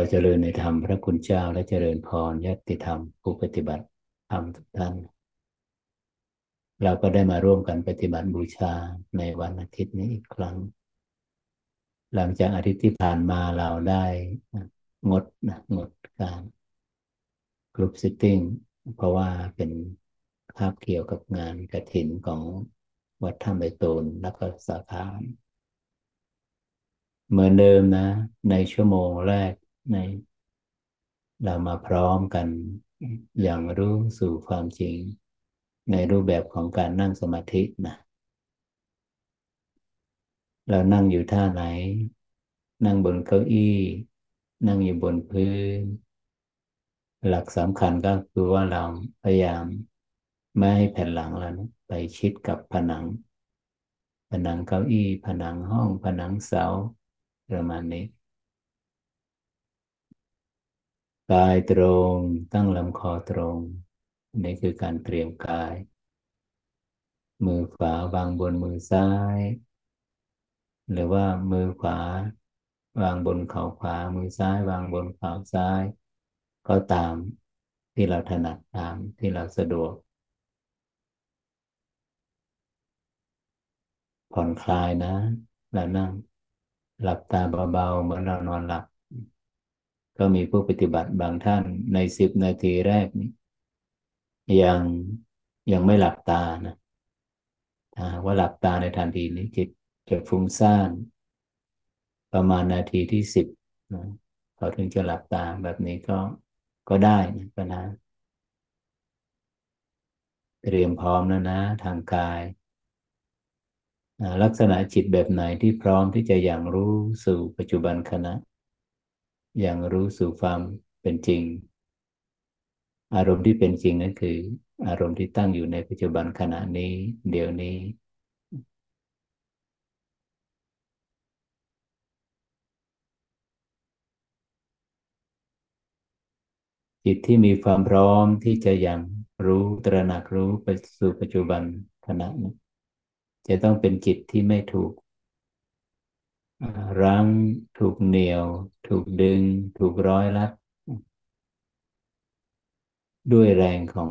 เจริญในธรรมพระคุณเจ้าและเจริญพรญาติธรรมผู้ปฏิบัติธรรมทุกท่าน เราก็ได้มาร่วมกันปฏิบัติบูชาในวันอาทิตย์นี้อีกครั้ง หลังจากอาทิตย์ที่ผ่านมาเราได้งดนะงดการ group sitting เพราะว่าเป็นภารกิจเกี่ยวกับงานกระถินของวัดถ้ำใบตูนแล้วก็สาขาเหมือนเดิมนะ ในชั่วโมงแรก ในเรามาพร้อมกันอย่างรู้สู่ความจริง ในรูปแบบของการนั่งสมาธินะเรานั่งอยู่ท่าไหน นั่งบนเก้าอี้ นั่งอยู่บนพื้น หลักสำคัญก็คือว่าเราพยายาม ไม่ให้แผ่นหลังเราไปชิดกับผนัง ผนังเก้าอี้ ผนังห้อง ผนังเสาประมาณนี้ กายตรงตั้งลำคอตรง นี่คือการเตรียมกาย มือขวาวางบนมือซ้าย หรือว่ามือขวาวางบนเข่าขวา มือซ้ายวางบนเข่าซ้าย ก็ตามที่เราถนัดตามที่เราสะดวก ผ่อนคลายนะแล้วนั่ง หลับตาเบาๆเหมือนเรานอนหลับ ก็มีผู้ปฏิบัติบางท่านในสิบนาทีแรกนี้ยังยังไม่หลับตานะถ้าว่าหลับตาในทันทีนี้จิตจะฟุ้งซ่านประมาณนาทีที่สิบนะเขาถึงจะหลับตาแบบนี้ก็ก็ได้นะก็นะเตรียมพร้อมแล้วนะ ทางกาย ลักษณะจิตแบบไหนที่พร้อมที่จะอย่างรู้สู่ปัจจุบันขณะ อย่างรู้สู่ความเป็นจริง อารมณ์ที่เป็นจริงนั่นคือ อารมณ์ที่ตั้งอยู่ในปัจจุบันขณะนี้ เดี๋ยวนี้ จิตที่มีความพร้อมที่จะยังรู้ตระหนักรู้ไปสู่ปัจจุบันขณะนี้จะต้องเป็นจิตที่ไม่ถูก รั้ง ถูกเหนี่ยว ถูกดึง ถูกร้อยลัดด้วยแรงของ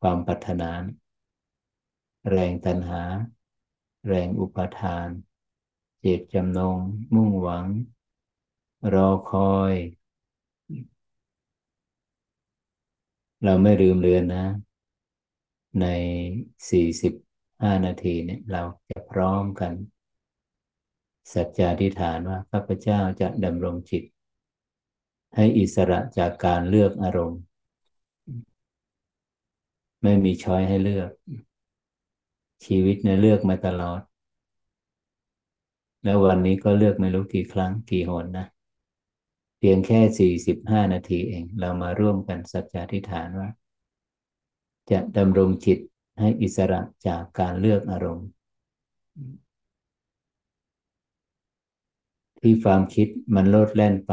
ความปัฒนา แรงตัณหา แรงอุปทาน เจตจำนง มุ่งหวัง รอคอย เราไม่ลืมเลือนนะ ในสี่สิบห้านาทีเนี่ย เราจะพร้อมกัน สัจจาธิฐานว่าข้าพเจ้าจะดำรงจิต ให้อิสระจากการเลือกอารมณ์ ไม่มีช้อยให้เลือก ชีวิตเนี่ยเลือกมาตลอด แล้ววันนี้ก็เลือกไม่รู้กี่ครั้งกี่หนนะเพียงแค่สี่สิบห้านาทีเอง เรามาร่วมกันสัจจาธิฐานว่า จะดำรงจิตให้อิสระจากการเลือกอารมณ์ ที่ความคิดมันโลดแล่นไป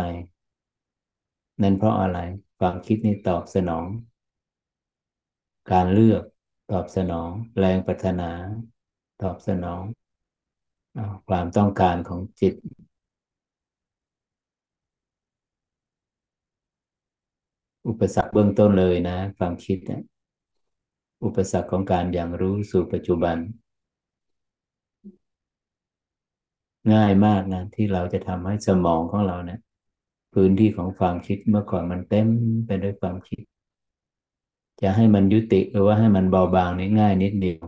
นั่นเพราะอะไร ความคิดนี่ตอบสนอง การเลือกตอบสนอง แรงปัฒนา ตอบสนอง ความต้องการของจิต อุปสรรคเบื้องต้นเลยนะ ความคิดนี่ยอุปสรรคของการอย่างรู้สู่ปัจจุบัน ง่ายมากนะที่เราจะทำให้สมองของเราเนะี่ยพื้นที่ของความคิดเมื่อก่อนมันเต็มไปด้วยความคิด จะให้มันยุติหรือว่าให้มันเบาบางนี่ง่ายนิดเดียว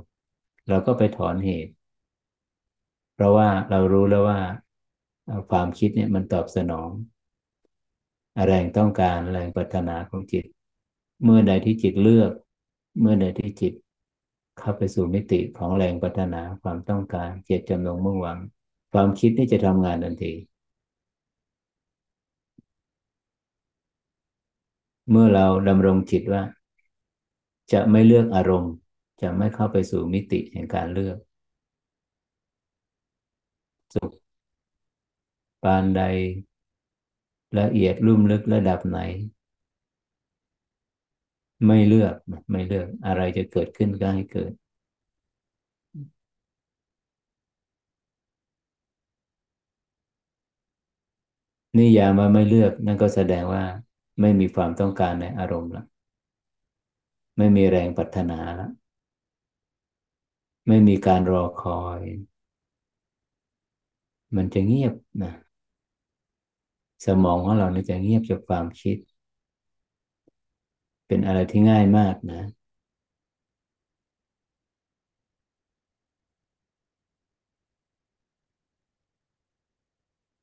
เราก็ไปถอนเหตุ เพราะว่าเรารู้แล้วว่าความคิดเนี่ยมันตอบสนองแรงต้องการแรงปรารถนาของจิต เมื่อใดที่จิตเลือก เมื่อใดที่จิต เข้าไปสู่มิติของแรงปรารถนาความต้องการเจตจำนงมุ่งหวัง ความคิดนี่จะทำงานทันที เมื่อเราดำรงจิตว่า จะไม่เลือกอารมณ์ จะไม่เข้าไปสู่มิติแห่งการเลือกสุขปานใดละเอียดลุ่มลึกระดับไหน ไม่เลือกไม่เลือกอะไรจะเกิดขึ้นก็ให้เกิด นิยามว่าไม่เลือกนั่นก็แสดงว่าไม่มีความต้องการในอารมณ์ละไม่มีแรงปรารถนาละไม่มีการรอคอย มันจะเงียบนะสมองของเราเนี่ยจะเงียบจากความคิด เป็นอะไรที่ง่ายมากนะ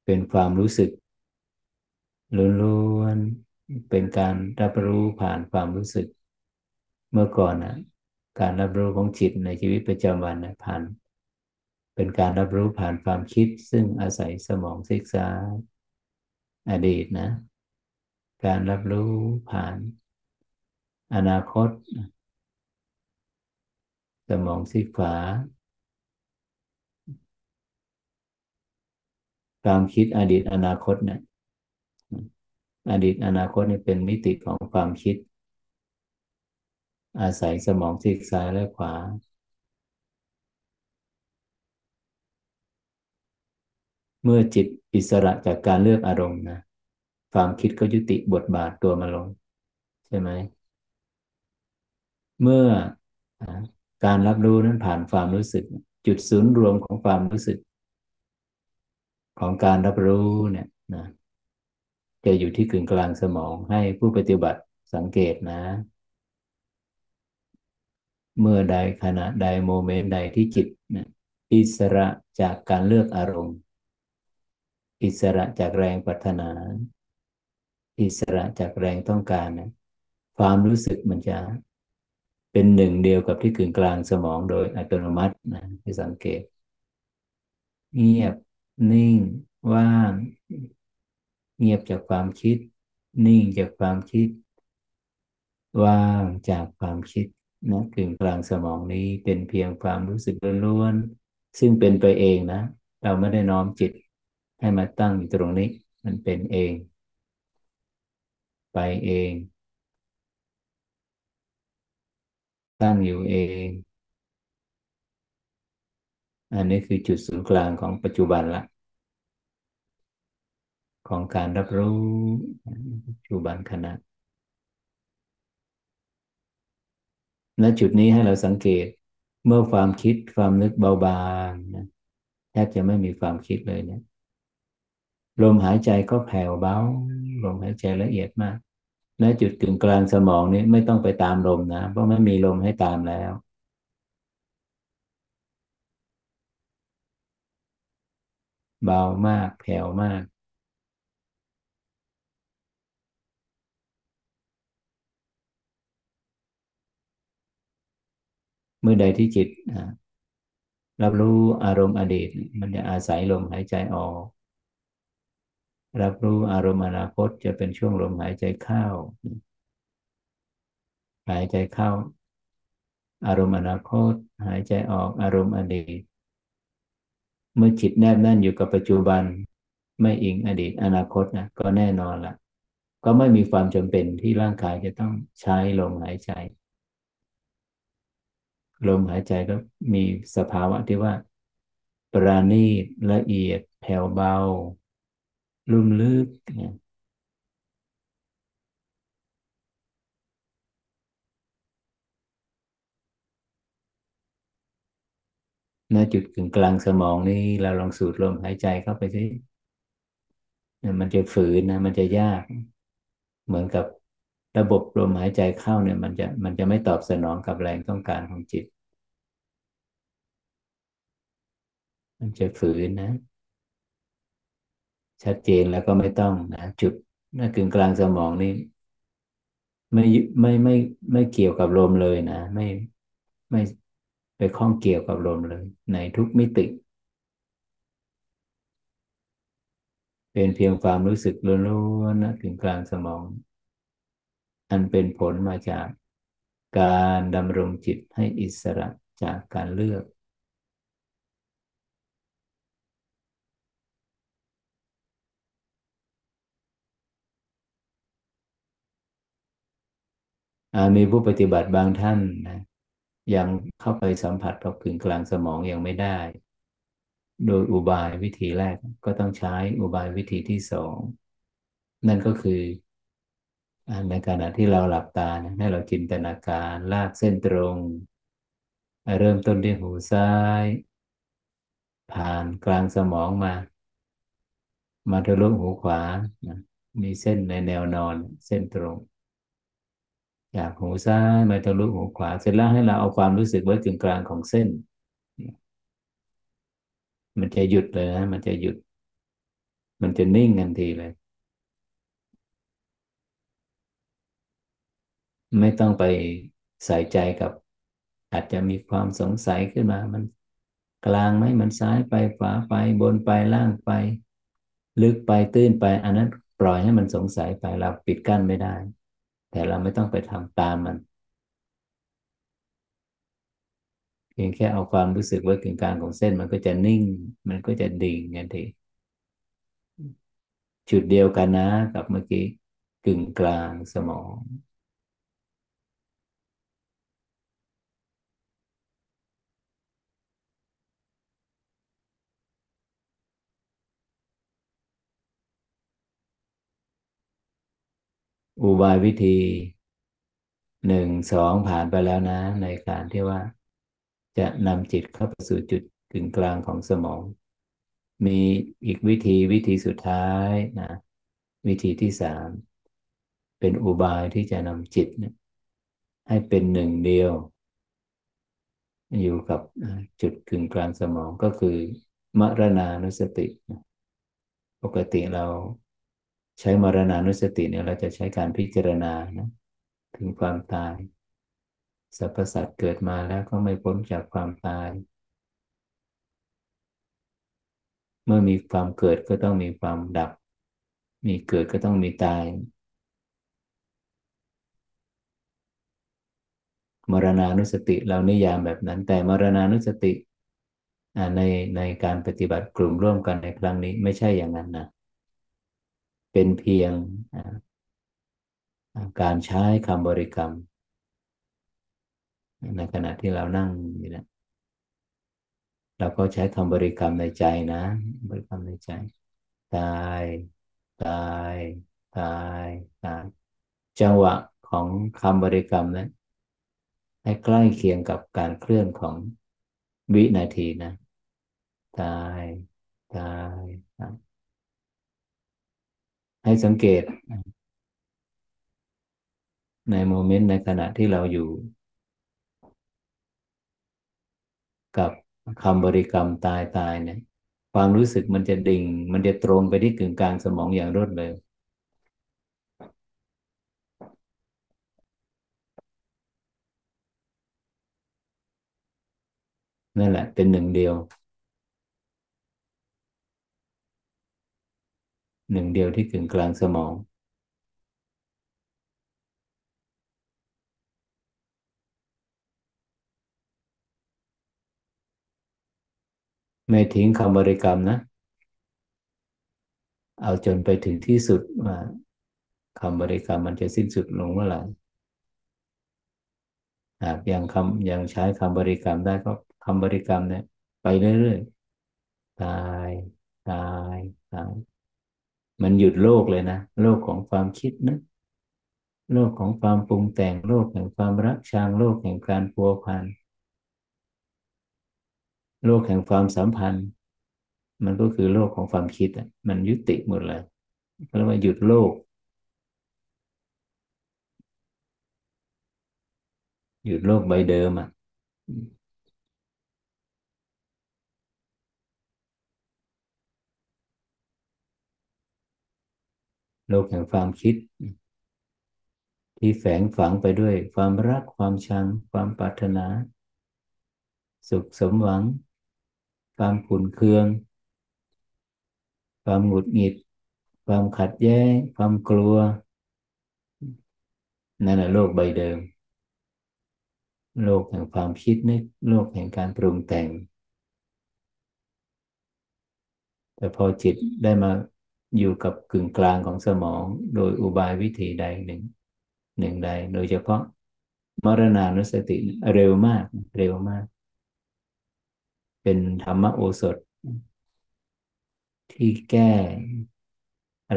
เป็นความรู้สึก ล้วนเป็นการรับรู้ผ่านความรู้สึก เมื่อก่อนนะการรับรู้ของจิตในชีวิตประจำวันนะผ่าน เป็นการรับรู้ผ่านความคิด ซึ่งอาศัยสมองซีกซ้ายอดีตนะ การรับรู้ผ่าน อนาคต สมองซีกขวาความคิดอดีตอนาคตเนี่ย อดีตอนาคตนี่เป็นมิติของความคิด อาศัยสมองซีกซ้ายและขวา เมื่อจิตอิสระจากการเลือกอารมณ์นะความคิดก็ยุติบทบาทตัวมาลง ใช่ไหม เมื่อการรับรู้นั้นผ่านความรู้สึก จุดศูนย์รวมของความรู้สึก ของการรับรู้เนี่ยนะ จะอยู่ที่กึ่งกลางสมองให้ผู้ปฏิบัติสังเกตนะ เมื่อใดขณะใดโมเมนต์ใดที่จิตนะอิสระจากการเลือกอารมณ์ อิสระจากแรงปรารถนา อิสระจากแรงต้องการนะความรู้สึกมันจะเป็นหนึ่งเดียวกับที่กึ่งกลางสมองโดยอัตโนมัตินะที่สังเกต เงียบนิ่ง ว่าง เงียบจากความคิด นิ่งจากความคิด ว่างจากความคิดนะกึ่งกลางสมองนี้เป็นเพียงความรู้สึกล้วนๆซึ่งเป็นไปเองนะ เราไม่ได้น้อมจิต ให้มาตั้งอยู่ตรงนี้ มันเป็นเอง ไปเอง ตั้งอยู่เอง อันนี้คือจุดศูนย์กลางของปัจจุบันละ ของการรับรู้ปัจจุบันขณะณจุดนี้ให้เราสังเกตเมื่อความคิดความนึกเบาบางนะแทบจะไม่มีความคิดเลยเนะี่ยลมหายใจก็แผ่วเบาลมหายใจละเอียดมากณจุดกึ่งกลางสมองนี้ไม่ต้องไปตามลมนะ เพราะไม่มีลมให้ตามแล้ว เบามากแผ่วมาก เมื่อใดที่จิตรับรู้อารมณ์อดีต มันจะอาศัยลมหายใจออก รับรู้อารมณ์อนาคตจะเป็นช่วงลมหายใจเข้า หายใจเข้า อารมณ์อนาคต หายใจออกอารมณ์อดีต เมื่อจิตแนบแน่นอยู่กับปัจจุบัน ไม่อิงอดีตอนาคตนะก็แน่นอนละก็ไม่มีความจำเป็นที่ร่างกายจะต้องใช้ลมหายใจ ลมหายใจก็มีสภาวะที่ว่า ปราณีตละเอียด แผ่วเบา ลุ่มลึกเนี่ยณจุดกึ่งกลางสมองนี่เราลองสูดลมหายใจเข้าไปสิมันจะฝืนนะ มันจะยาก เหมือนกับ ระบบลมหายใจเข้าเนี่ย มันจะมันจะไม่ตอบสนองกับแรงต้องการของจิต มันจะฝืนนะ ชัดเจนแล้วก็ไม่ต้องนะจุดหนั่นกึ่งกลางสมองนี่ไม่ไม่ไม่ไม่เกี่ยวกับลมเลยนะ ไม่ไม่ไปข้องเกี่ยวกับลมเลย ในทุกมิติ เป็นเพียงความรู้สึกล้วนๆนะกึ่งกลางสมอง อันเป็นผลมาจากการดำรงจิตให้อิสระจากการเลือก มีผู้ปฏิบัติบางท่านนะยังเข้าไปสัมผัสกับกึ่งกลางสมองยังไม่ได้ โดยอุบายวิธีแรกก็ต้องใช้อุบายวิธีที่สอง นั่นก็คือ ในขณะที่เราหลับตาให้เราจินตนาการลากเส้นตรง เริ่มต้นที่หูซ้าย ผ่านกลางสมองมา มาทะลุหูขวานะมีเส้นในแนวนอนเส้นตรง จากหูซ้ายมาทะลุหูขวา เสร็จแล้วให้เราเอาความรู้สึกไว้กึ่งกลางของเส้น มันจะหยุดเลยนะมันจะหยุด มันจะนิ่งทันทีเลย ไม่ต้องไปใส่ใจกับ อาจจะมีความสงสัยขึ้นมา มันกลางไหมมันซ้ายไปขวาไปบนไปล่างไป ลึกไปตื้นไป อันนั้นปล่อยให้มันสงสัยไปเราปิดกั้นไม่ได้ แต่เราไม่ต้องไปทำตามมันเพียงแค่เอาความรู้สึกไว้กึ่งกลางของเส้นมันก็จะนิ่ง มันก็จะดิ่งงันทีจุดเดียวกันนะกับเมื่อกี้กึ่งกลางสมอง อุบายวิธีหนึ่งสองผ่านไปแล้วนะ ในการที่ว่า จะนำจิตเข้าไปสู่จุดกึ่งกลางของสมอง มีอีกวิธีวิธีสุดท้ายนะวิธีที่สามเป็นอุบายที่จะนำจิตนี่ยให้เป็นหนึ่งเดียว อยู่กับจุดกึ่งกลางสมองก็คือมรณานุสติ ปกติเรา ใช้มรณานุสติเนี่ยเราจะใช้การพิจารณานะถึงความตายสรรพสัตว์เกิดมาแล้วก็ไม่พ้นจากความตาย เมื่อมีความเกิดก็ต้องมีความดับ มีเกิดก็ต้องมีตาย มรณานุสติเรานิยามแบบนั้น แต่มรณานุสติในในการปฏิบัติกลุ่มร่วมกันในครั้งนี้ไม่ใช่อย่างนั้นนะ เป็นเพียงการใช้คำบริกรรม ในขณะที่เรานั่งอยู่นะเราก็ใช้คำบริกรรมในใจนะ บริกรรมในใจ ตาย ตาย ตาย ตาย จังหวะของคำบริกรรมนะั้นให้ใกล้เคียงกับการเคลื่อนของวินาทีนะ ตาย ตายตาย ให้สังเกต ในโมเมนต์ในขณะที่เราอยู่ กับคำบริกรรมตายตายเนี่ย ความรู้สึกมันจะดิ่ง มันจะตรงไปที่กึ่งกลางสมองอย่างรวดเร็วนั่นแหละ เป็นหนึ่งเดียว หนึ่งเดียวที่กึ่งกลางสมอง ไม่ทิ้งคำบริกรรมนะ เอาจนไปถึงที่สุดว่าคำบริกรรมมันจะสิ้นสุดลงเมื่อไหร่หากยังคำยังใช้คำบริกรรมได้ก็คำบริกรรมเนี่ย ไปเรื่อยๆตาย ตาย ตาย มันหยุดโลกเลยนะ โลกของความคิดนะโลกของความปรุงแต่งโลกแห่งความรักชังโลกแห่งการพัวพันโลกแห่งความสัมพันธ์ มันก็คือโลกของความคิดอะมันยุติหมดเลยเรียกว่าหยุดโลก หยุดโลกใบเดิมอะ โลกแห่งความคิด ที่แฝงฝังไปด้วย ความรักความชัง ความปรารถนา สุขสมหวัง ความขุนเคือง ความหงุดหงิด ความขัดแย้ง ความกลัว นั่นแหละโลกใบเดิม โลกแห่งความคิดนึกโลกแห่งการปรุงแต่งแต่พอจิตได้มา อยู่กับกึ่งกลางของสมองโดยอุบายวิธีใดหนึ่ง หนึ่งใด โดยเฉพาะมรณานุสติเร็วมากเร็วมาก เป็นธรรมโอสถ ที่แก้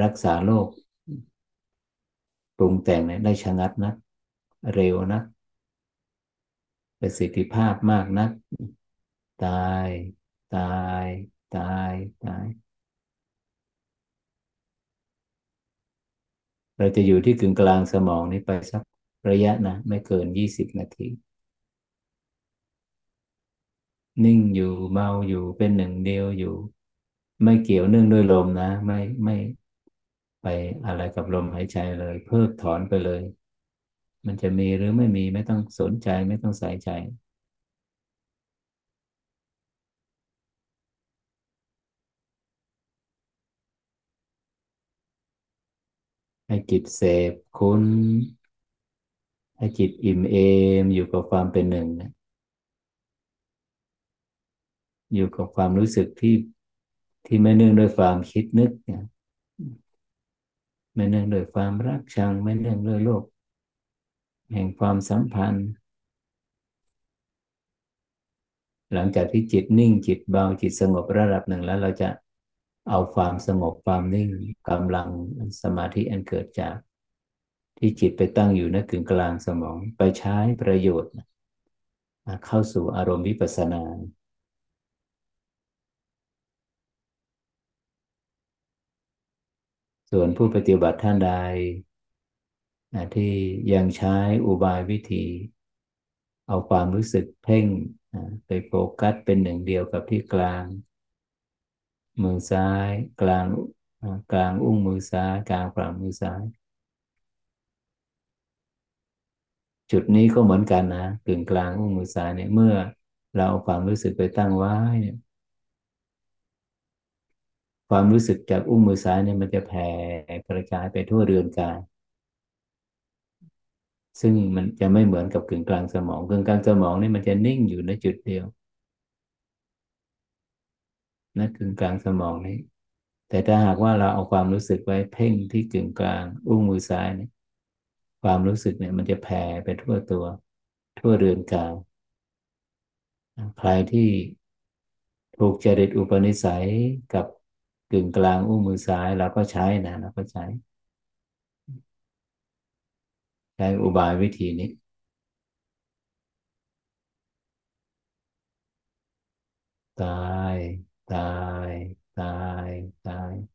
รักษาโรคปรุงแต่งเนี่ยได้ชะงัดนัก เร็วนัก ประสิทธิภาพมากนัก ตาย ตาย ตาย ตาย เราจะอยู่ที่กึ่งกลางสมองนี้ไปสักระยะนะ ไม่เกินยี่สิบนาที นิ่งอยู่เมาอยู่เป็นหนึ่งเดียวอยู่ ไม่เกี่ยวเนื่องด้วยลมนะ ไม่ไม่ไปอะไรกับลมหายใจเลย เพิกถอนไปเลย มันจะมีหรือไม่มีไม่ต้องสนใจไม่ต้องใส่ใจ ให้จิตเสพคุ้น ให้จิตอิ่มเอมอยู่กับความเป็นหนึ่ง อยู่กับความรู้สึกที่ที่ไม่เนื่องด้วยความคิดนึกเนี่ยไม่เนื่องด้วยความรักชัง ไม่เนื่องด้วยโลก แห่งความสัมพันธ์ หลังจากที่จิตนิ่งจิตเบาจิตสงบระดับหนึ่งแล้วเราจะ เอาความสงบความนิ่งกำลังสมาธิอันเกิดจาก ที่จิตไปตั้งอยู่ในกึ่งกลางสมองไปใช้ประโยชน์ เข้าสู่อารมณ์วิปัสสนาส่วนผู้ปฏิบัติท่านใดที่ยังใช้อุบายวิธี เอาความรู้สึกเพ่งไปโฟกัสเป็นหนึ่งเดียวกับที่กลาง มือซ้าย กลางกลางอุ้งมือซ้าย กลางฝ่ามือซ้าย จุดนี้ก็เหมือนกันนะกึ่งกลางอุ้งมือซ้ายเนี่ยเมื่อเราเอาความรู้สึกไปตั้งไว้เนี่ยความรู้สึกจากอุ้งมือซ้ายเนี่ยมันจะแผ่กระจายไปทั่วเรือนกาย ซึ่งมันจะไม่เหมือนกับกึ่งกลางสมองกึ่งกลางสมองนี่มันจะนิ่งอยู่ในจุดเดียว นั่นกึ่งกลางสมองนี้ แต่ถ้าหากว่าเราเอาความรู้สึกไว้เพ่งที่กึ่งกลางอุ้งมือซ้ายเนี่ยความรู้สึกเนี่ยมันจะแผ่ไปทั่วตัว ทั่วเรือนกายใครที่ถูกจริตอุปนิสัยกับกึ่งกลางอุ้งมือซ้ายเราก็ใช้นะเราก็ใช้ ใช้อุบายวิธีนี้ตาย ตาย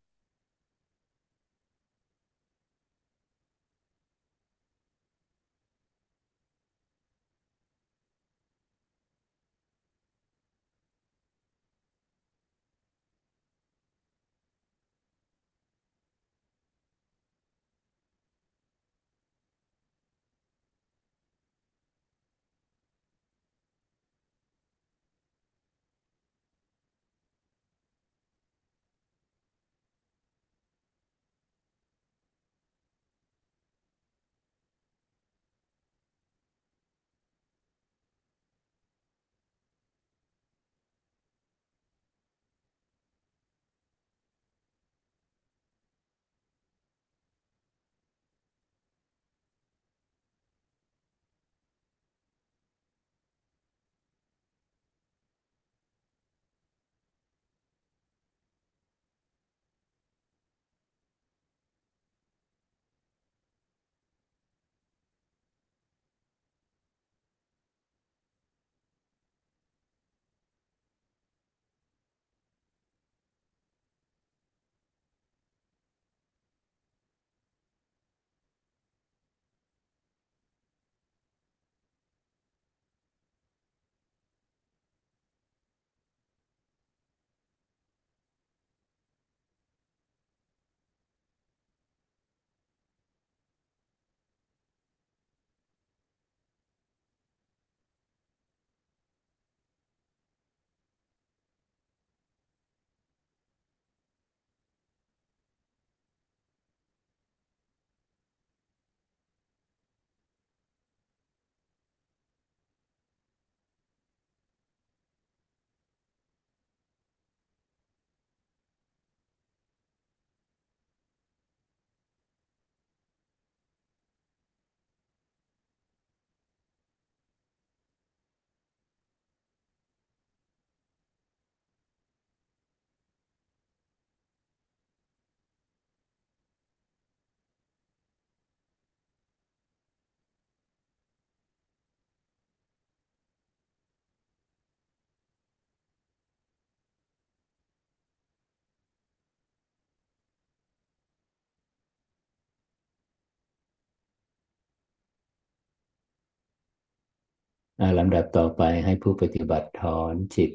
ลำดับต่อไปให้ผู้ปฏิบัติถอนจิต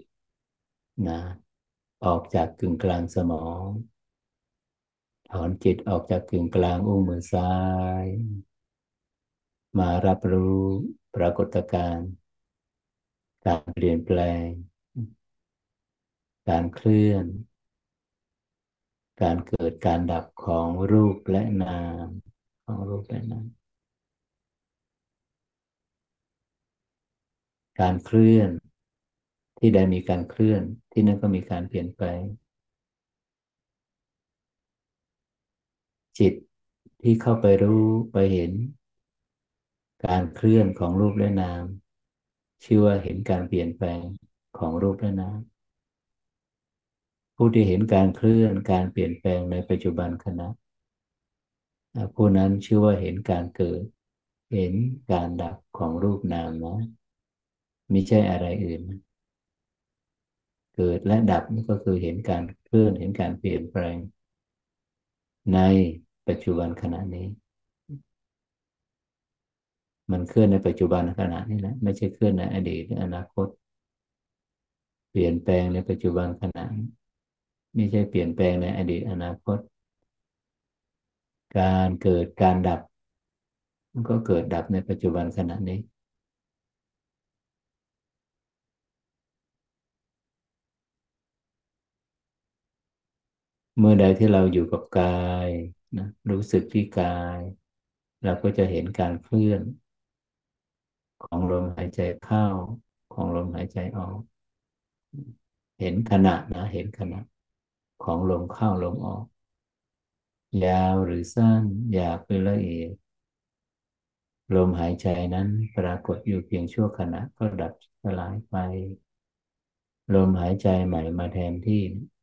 นะออกจากกึ่งกลางสมอง ถอนจิตออกจากกึ่งกลางอุ้งมือซ้าย มารับรู้ปรากฏการณ์การเปลี่ยนแปลง การเคลื่อน การเกิดการดับของรูปและนามของรูปและนาม การเคลื่อน ที่ใดมีการเคลื่อน ที่นั่นก็มีการเปลี่ยนแปลงจิตที่เข้าไปรู้ไปเห็น การเคลื่อนของรูปและนาม ชื่อว่าเห็นการเปลี่ยนแปลงของรูปและนามผู้ที่เห็นการเคลื่อนการเปลี่ยนแปลงในปัจจุบันขณะผู้นั้นชื่อว่าเห็นการเกิด เห็นการดับของรูปนามนะ ไม่ใช่อะไรอื่น เกิดและดับนี่ก็คือเห็นการเคลื่อนเห็นการเปลี่ยนแปลง ในปัจจุบันขณะนี้ มันเคลื่อนในปัจจุบันขณะนี้นะไม่ใช่เคลื่อนในอดีตหรืออนาคต เปลี่ยนแปลงในปัจจุบันขณะไม่ใช่เปลี่ยนแปลงในอดีตอนาคต การเกิดการดับ มันก็เกิดดับในปัจจุบันขณะนี้ เมื่อใดที่เราอยู่กับกายนะรู้สึกที่กาย เราก็จะเห็นการเคลื่อน ของลมหายใจเข้า ของลมหายใจออก เห็นขณะนะ เห็นขณะ ของลมเข้าลมออก ยาวหรือสั้นหยาบหรือละเอียดลมหายใจนั้นปรากฏอยู่เพียงชั่วขณะก็ดับสลายไป ลมหายใจใหม่มาแทนที่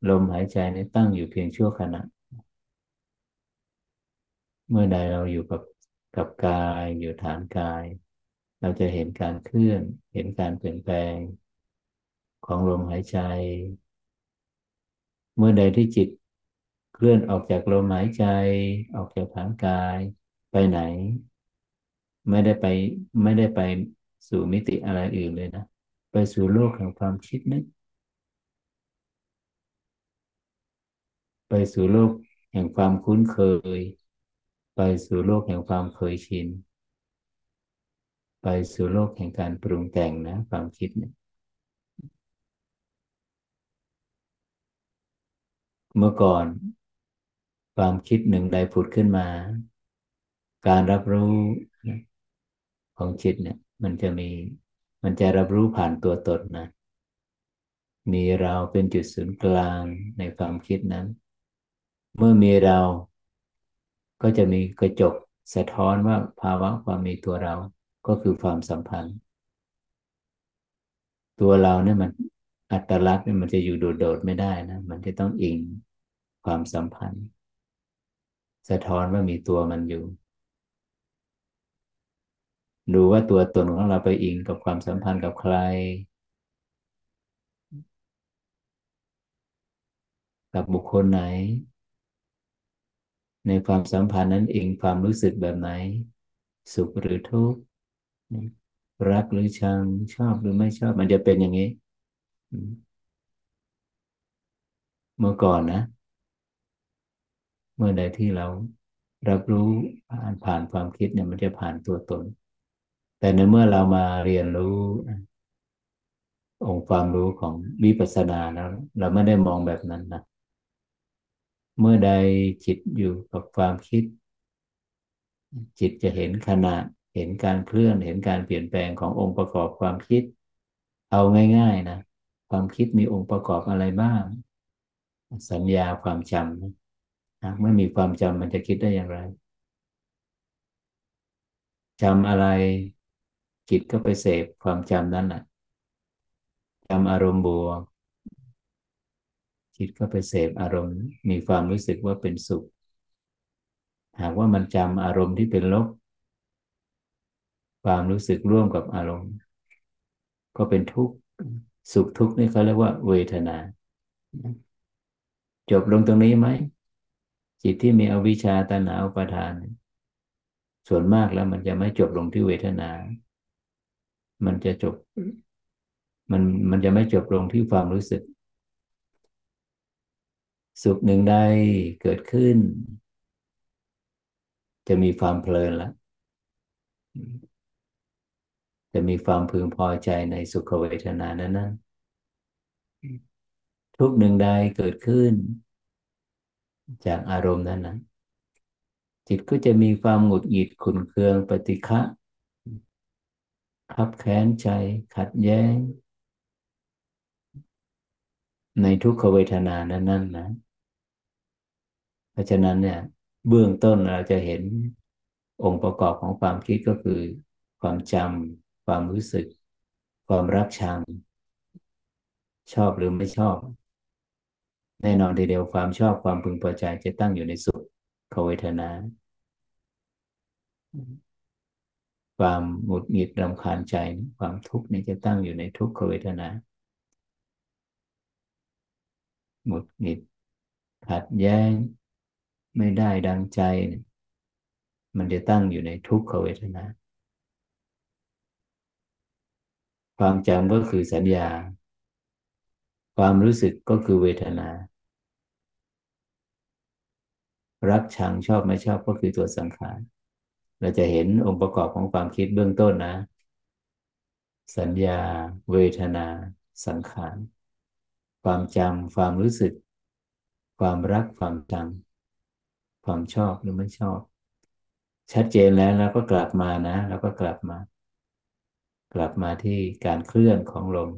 ลมหายใจนี้ตั้งอยู่เพียงชั่วขณะ เมื่อใดเราอยู่กับกับกายอยู่ฐานกาย เราจะเห็นการเคลื่อน เห็นการเปลี่ยนแปลง ของลมหายใจ เมื่อใดที่จิตเคลื่อนออกจากลมหายใจ ออกจากฐานกาย ไปไหน ไม่ได้ไปไม่ได้ไปสู่มิติอะไรอื่นเลยนะ ไปสู่โลกแห่งความคิดนั้นไปสู่โลกแห่งความคุ้นเคย ไปสู่โลกแห่งความเคยชิน ไปสู่โลกแห่งการปรุงแต่งนะ ความคิดเนี่ยเมื่อก่อน ความคิดหนึ่งใดผุดขึ้นมา การรับรู้ของจิตเนี่ย มันจะมี มันจะรับรู้ผ่านตัวตนนะ มีเราเป็นจุดศูนย์กลางในความคิดนั้น เมื่อมีเราก็จะมีกระจกสะท้อนว่าภาวะความมีตัวเราก็คือความสัมพันธ์ ตัวเราเนี่ยมันอัตลักษณ์เนี่ยมันจะอยู่โดดๆไม่ได้นะ มันจะต้องอิงความสัมพันธ์ สะท้อนว่ามีตัวมันอยู่ ดูว่าตัวตนของเราไปอิงกับความสัมพันธ์กับใคร กับบุคคลไหน ในความสัมพันธ์นั้นเองความรู้สึกแบบไหน สุขหรือทุกข์รักหรือชังชอบหรือไม่ชอบ มันจะเป็นอย่างนี้ เมื่อก่อนนะ เมื่อใดที่เรารับรู้ผ่านผ่านความคิดเนี่ยมันจะผ่านตัวตน แต่ในเมื่อเรามาเรียนรู้ องค์ความรู้ของวิปัสสนาแล้ว เราไม่ได้มองแบบนั้นนะเมื่อใดจิตอยู่กับความคิด จิตจะเห็นขณะเห็นการเคลื่อนเห็นการเปลี่ยนแปลงขององค์ประกอบความคิด เอาง่ายๆนะความคิดมีองค์ประกอบอะไรบ้าง สัญญาความจำนะเมื่อมีความจำมันจะคิดได้อย่างไรจำอะไร จิตก็ไปเสพความจำนั้นแหละจำอารมณ์บวก จิตก็ไปเสพอารมณ์ มีความรู้สึกว่าเป็นสุข หากว่ามันจำอารมณ์ที่เป็นลบ ความรู้สึกร่วมกับอารมณ์ ก็เป็นทุกข์ สุขทุกข์นี่เขาเรียกว่า เวทนา จบลงตรงนี้ไหม จิตที่มีอวิชชาตนาอุปทาน ส่วนมากแล้วมันจะไม่จบลงที่เวทนา มันจะจบ มันมันจะไม่จบลงที่ความรู้สึก สุขหนึ่งใดเกิดขึ้น จะมีความเพลินแล้วจะมีความพึงพอใจในสุขเวทนานั้นนั้นทุกหนึ่งใดเกิดขึ้น จากอารมณ์นั้นนั้นจิตก็จะมีความหงุดหงิดขุนเคืองปฏิฆะ ขับแค้นใจขัดแย้ง ในทุกขเวทนานั้นนั้นนะ เพราะฉะนั้นเนี่ย เบื้องต้นเราจะเห็นองค์ประกอบของความคิดก็คือ ความจำความรู้สึก ความรักชัง ชอบหรือไม่ชอบ แน่นอนทีเดียวความชอบความพึงพอใจจะตั้งอยู่ในสุขเวทนา ความหงุดหงิดรำคาญใจ ความทุกข์นี่จะตั้งอยู่ในทุกขเวทนาหงุดหงิดขัดแย้ง ไม่ได้ดังใจ มันจะตั้งอยู่ในทุกขเวทนา ความจำก็คือสัญญา ความรู้สึกก็คือเวทนา รักชังชอบไม่ชอบก็คือตัวสังขาร เราจะเห็นองค์ประกอบของความคิดเบื้องต้นนะ สัญญา เวทนา สังขาร ความจำความรู้สึก ความรักความจำความชอบหรือไม่ชอบ ชัดเจนแล้วเราก็กลับมานะเราก็กลับมา กลับมาที่การเคลื่อนของลม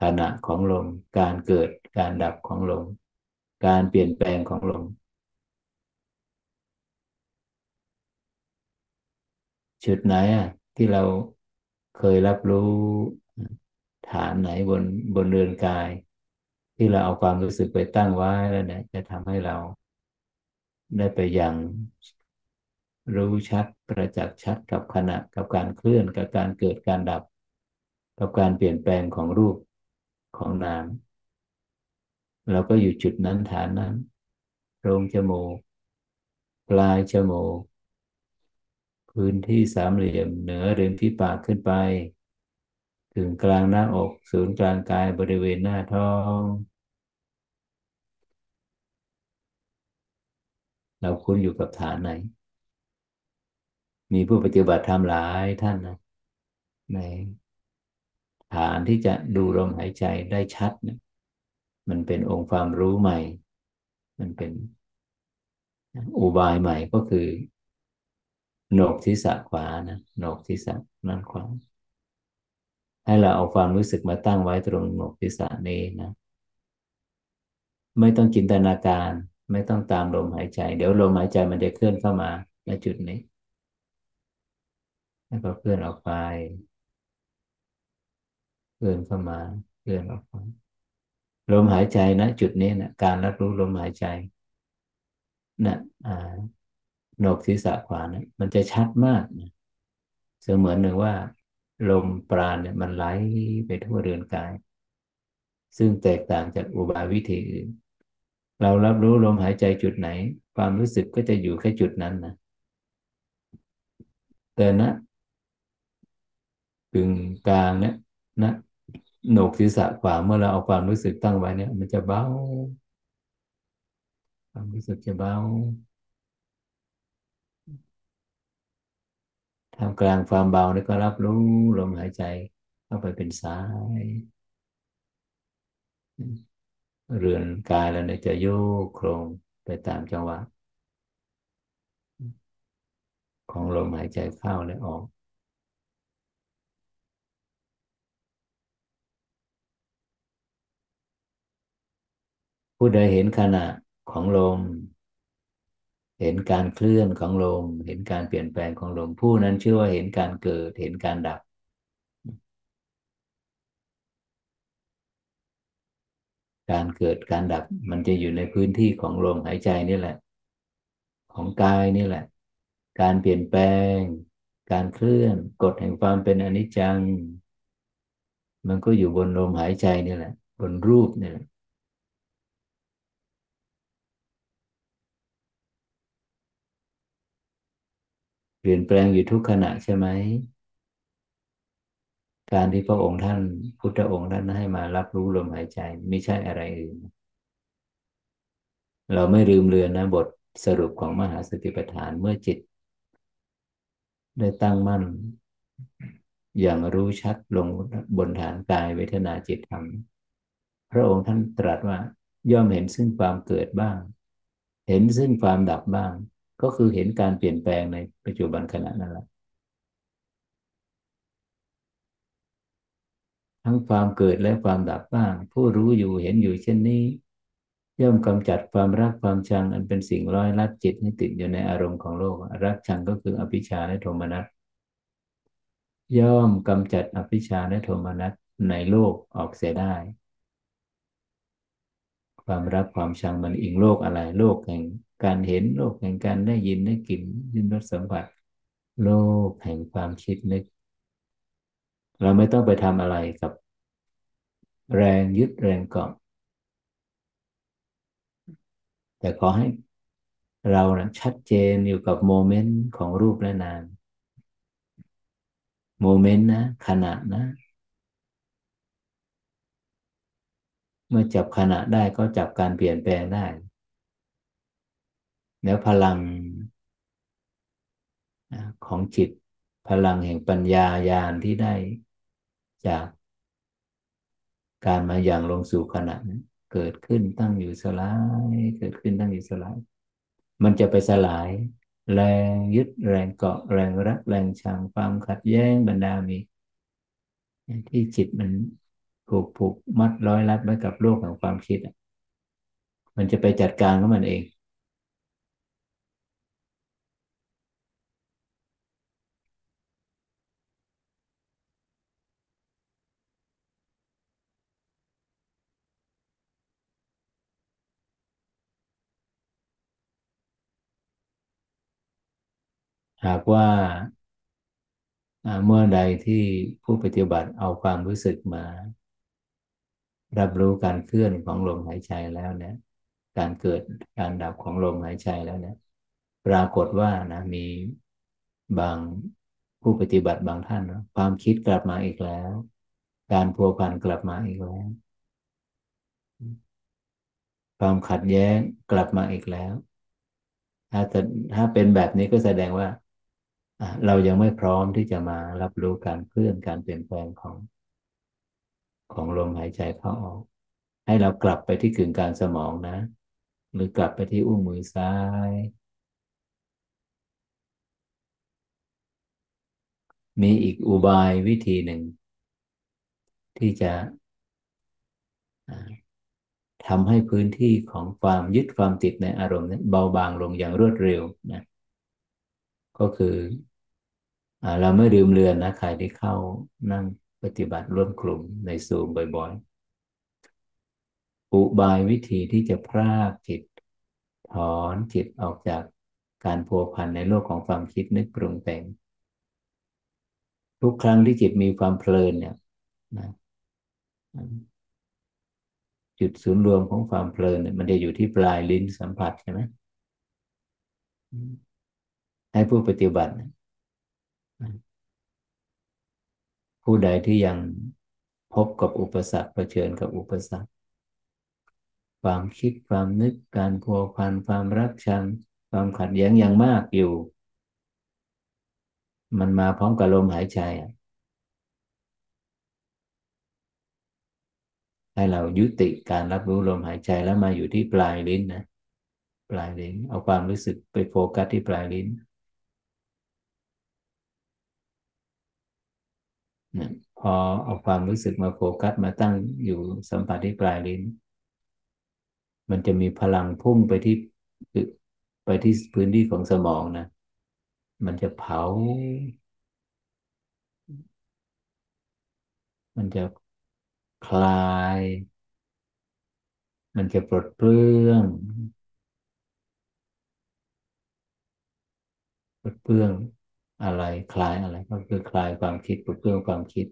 ขณะของลม การเกิดการดับของลม การเปลี่ยนแปลงของลม จุดไหนอะ ที่เราเคยรับรู้ฐานไหนบนบนเรือนกาย ที่เราเอาความรู้สึกไปตั้งไว้แล้วเนี่ยจะทำให้เราได้ไปอยังรู้ชัดประจักษ์ชัดกับขณะกับการเคลื่อนกับการเกิดการดับ กับการเปลี่ยนแปลงของรูปของนามเราก็อยู่จุดนั้นฐานนั้นโพรงจมูกปลายจมูก พื้นที่สามเหลี่ยมเหนือริมที่ปากขึ้นไป ถึงกลางหน้าอกศูนย์กลางกายบริเวณหน้าท้อง เราคุ้นอยู่กับฐานไหน มีผู้ปฏิบัติธรรมหลายท่านนะในฐานที่จะดูลมหายใจได้ชัดเนี่ยมันเป็นองค์ความรู้ใหม่ มันเป็นอุบายใหม่ก็คือ โหนกทิศขวานะโหนกทิศนั่นขวาให้เราเอาความรู้สึกมาตั้งไว้ตรงโหนกทิศนี้นะ ไม่ต้องจินตนาการ ไม่ต้องตามลมหายใจ เดี๋ยวลมหายใจมันจะเคลื่อนเข้ามาในจุดนี้ แล้วก็เคลื่อนออกไปเคลื่อนเข้ามาเคลื่อนออกไปลมหายใจนะจุดนี้นะการรับรู้ลมหายใจนะอ่า โหนกศีรษะขวาเนี่ยมันจะชัดมากนะเสมือนหนึ่งว่า ลมปราณเนี่ยมันไหลไปทั่วเรือนกาย ซึ่งแตกต่างจากอุบายวิธีอื่น เรารับรู้ลมหายใจจุดไหน ความรู้สึกก็จะอยู่แค่จุดนั้นนะแต่นะกึ่งกลางเนี่ยนะโหนกศีรษะขวาเมื่อเราเอาความรู้สึกตั้งไว้เนี่ย มันจะเบาความรู้สึกจะเบา ทำกลางความเบานี่ก็รับรู้ลมหายใจเข้าไปเป็นสาย เรือนกายแล้วเนี่ยจะโยกโครงไปตามจังหวะ ของลมหายใจเข้าและออกผู้ใดเห็นขณะของลม เห็นการเคลื่อนของลม เห็นการเปลี่ยนแปลงของลม ผู้นั้นชื่อว่าเห็นการเกิด เห็นการดับ การเกิดการดับ มันจะอยู่ในพื้นที่ของลมหายใจนี่แหละ ของกายนี่แหละ การเปลี่ยนแปลง การเคลื่อน กฎแห่งความเป็นอนิจจัง มันก็อยู่บนลมหายใจนี่แหละ บนรูปนี่แหละ เปลี่ยนแปลงอยู่ทุกขณะใช่ไหม การที่พระองค์ท่านพุทธองค์ท่านให้มารับรู้ลมหายใจ ไม่ใช่อะไรอื่น เราไม่ลืมเลือนนะบทสรุปของมหาสติปัฏฐานเมื่อจิต ได้ตั้งมั่น อย่างรู้ชัดลงบนฐานกายเวทนาจิตธรรม พระองค์ท่านตรัสว่า ย่อมเห็นซึ่งความเกิดบ้าง เห็นซึ่งความดับบ้าง ก็คือเห็นการเปลี่ยนแปลงในปัจจุบันขณะนั้นแหละทั้งความเกิดและความดับบ้าง ผู้รู้อยู่เห็นอยู่เช่นนี้ ย่อมกำจัดความรักความชัง อันเป็นสิ่งร้อยลัดจิตให้ติดอยู่ในอารมณ์ของโลก รักชังก็คืออภิชาและโทมนัสย่อมกำจัดอภิชาและโทมนัสในโลกออกเสียได้ ความรักความชังมันอิงโลกอะไรโลกแห่งการเห็นโลกแห่งการได้ยินได้กลิ่นยินรสสัมผัส โลกแห่งความคิดนึก เราไม่ต้องไปทำอะไรกับ แรงยึดแรงเกาะแต่ขอให้เรานะชัดเจนอยู่กับโมเมนต์ของรูปและนามโมเมนต์นะ ขณะนะ เมื่อจับขณะได้ก็จับการเปลี่ยนแปลงได้ แล้วพลังของจิตพลังแห่งปัญญาญาณที่ได้จากการมาอย่างลงสู่ขณะนั้นเกิดขึ้นตั้งอยู่สลาย เกิดขึ้นตั้งอยู่สลาย มันจะไปสลาย แรงยึดแรงเกาะแรงรัก แรงชังความขัดแย้งบรรดามี ที่จิตมันผูกผูกมัดร้อยรัดไว้กับโลกของความคิด มันจะไปจัดการของมันเอง หากว่าเมื่อใดที่ผู้ปฏิบัติเอาความรู้สึกมา รับรู้การเคลื่อนของลมหายใจแล้วเนี่ยการเกิดการดับของลมหายใจแล้วเนี่ยปรากฏว่านะมีบางผู้ปฏิบัติบางท่านนะความคิดกลับมาอีกแล้ว การพัวพันกลับมาอีกแล้ว ความขัดแย้งกลับมาอีกแล้ว ถ้าถ้าเป็นแบบนี้ก็แสดงว่า เรายังไม่พร้อมที่จะมารับรู้การเคลื่อนการเปลี่ยนแปลงของ ของลมหายใจเข้าออก ให้เรากลับไปที่กึ่งกลางสมองนะ หรือกลับไปที่อุ้งมือซ้าย มีอีกอุบายวิธีหนึ่ง ที่จะทำให้พื้นที่ของความยึดความติดในอารมณ์นั้นเบาบางลงอย่างรวดเร็วนะก็คือ เราไม่ลืมเลือนนะใครที่เข้านั่งปฏิบัติร่วมกลุ่มในซูมบ่อยๆ อุบายวิธีที่จะพรากจิต ถอนจิตออกจากการพัวพันในโลกของความคิดนึกปรุงแต่ง ทุกครั้งที่จิตมีความเพลินเนี่ยนะจุดศูนย์รวมของความเพลินเนี่ยมันจะอยู่ที่ปลายลิ้นสัมผัสใช่ไหมให้ผู้ปฏิบัติ ผู้ใดที่ยังพบกับอุปสรรคเผชิญกับอุปสรรค ความคิดความนึกการพัวพันความรักชังความขัดแย้งอย่างมากอยู่ มันมาพร้อมกับลมหายใจให้เรายุติการรับรู้ลมหายใจแล้วมาอยู่ที่ปลายลิ้นนะ ปลายลิ้น เอาความรู้สึกไปโฟกัสที่ปลายลิ้น นะพอเอาความรู้สึกมาโฟกัสมาตั้งอยู่สัมผัสที่ปลายลิ้น มันจะมีพลังพุ่งไปที่ไปที่พื้นที่ของสมองนะ มันจะเผา มันจะคลาย มันจะปลดเปลื้องปลดเปลื้อง อะไรคลายอะไร ก็คือคลายความคิดปลดเปลื้องความคิด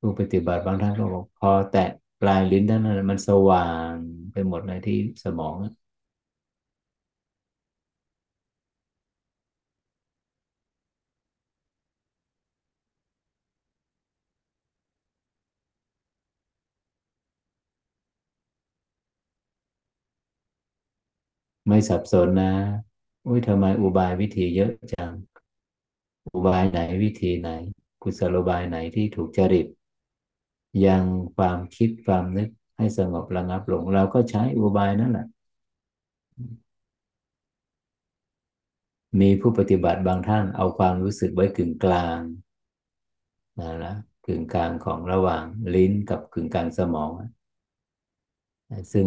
ผู้ปฏิบัติบางท่านก็บอกพอแตะปลายลิ้นด้านนั้นมันสว่างไปหมดเลยที่สมอง สับสนนะ อุ้ยทำไมอุบายวิธีเยอะจัง อุบายไหนวิธีไหน กุศโลบายไหนที่ถูกจริต ยังความคิดความนึกให้สงบระงับลง เราก็ใช้อุบายนั่นแหละ มีผู้ปฏิบัติบางท่านเอาความรู้สึกไว้กึ่งกลางนะละกึ่งกลางของระหว่างลิ้นกับกึ่งกลางสมอง ซึ่ง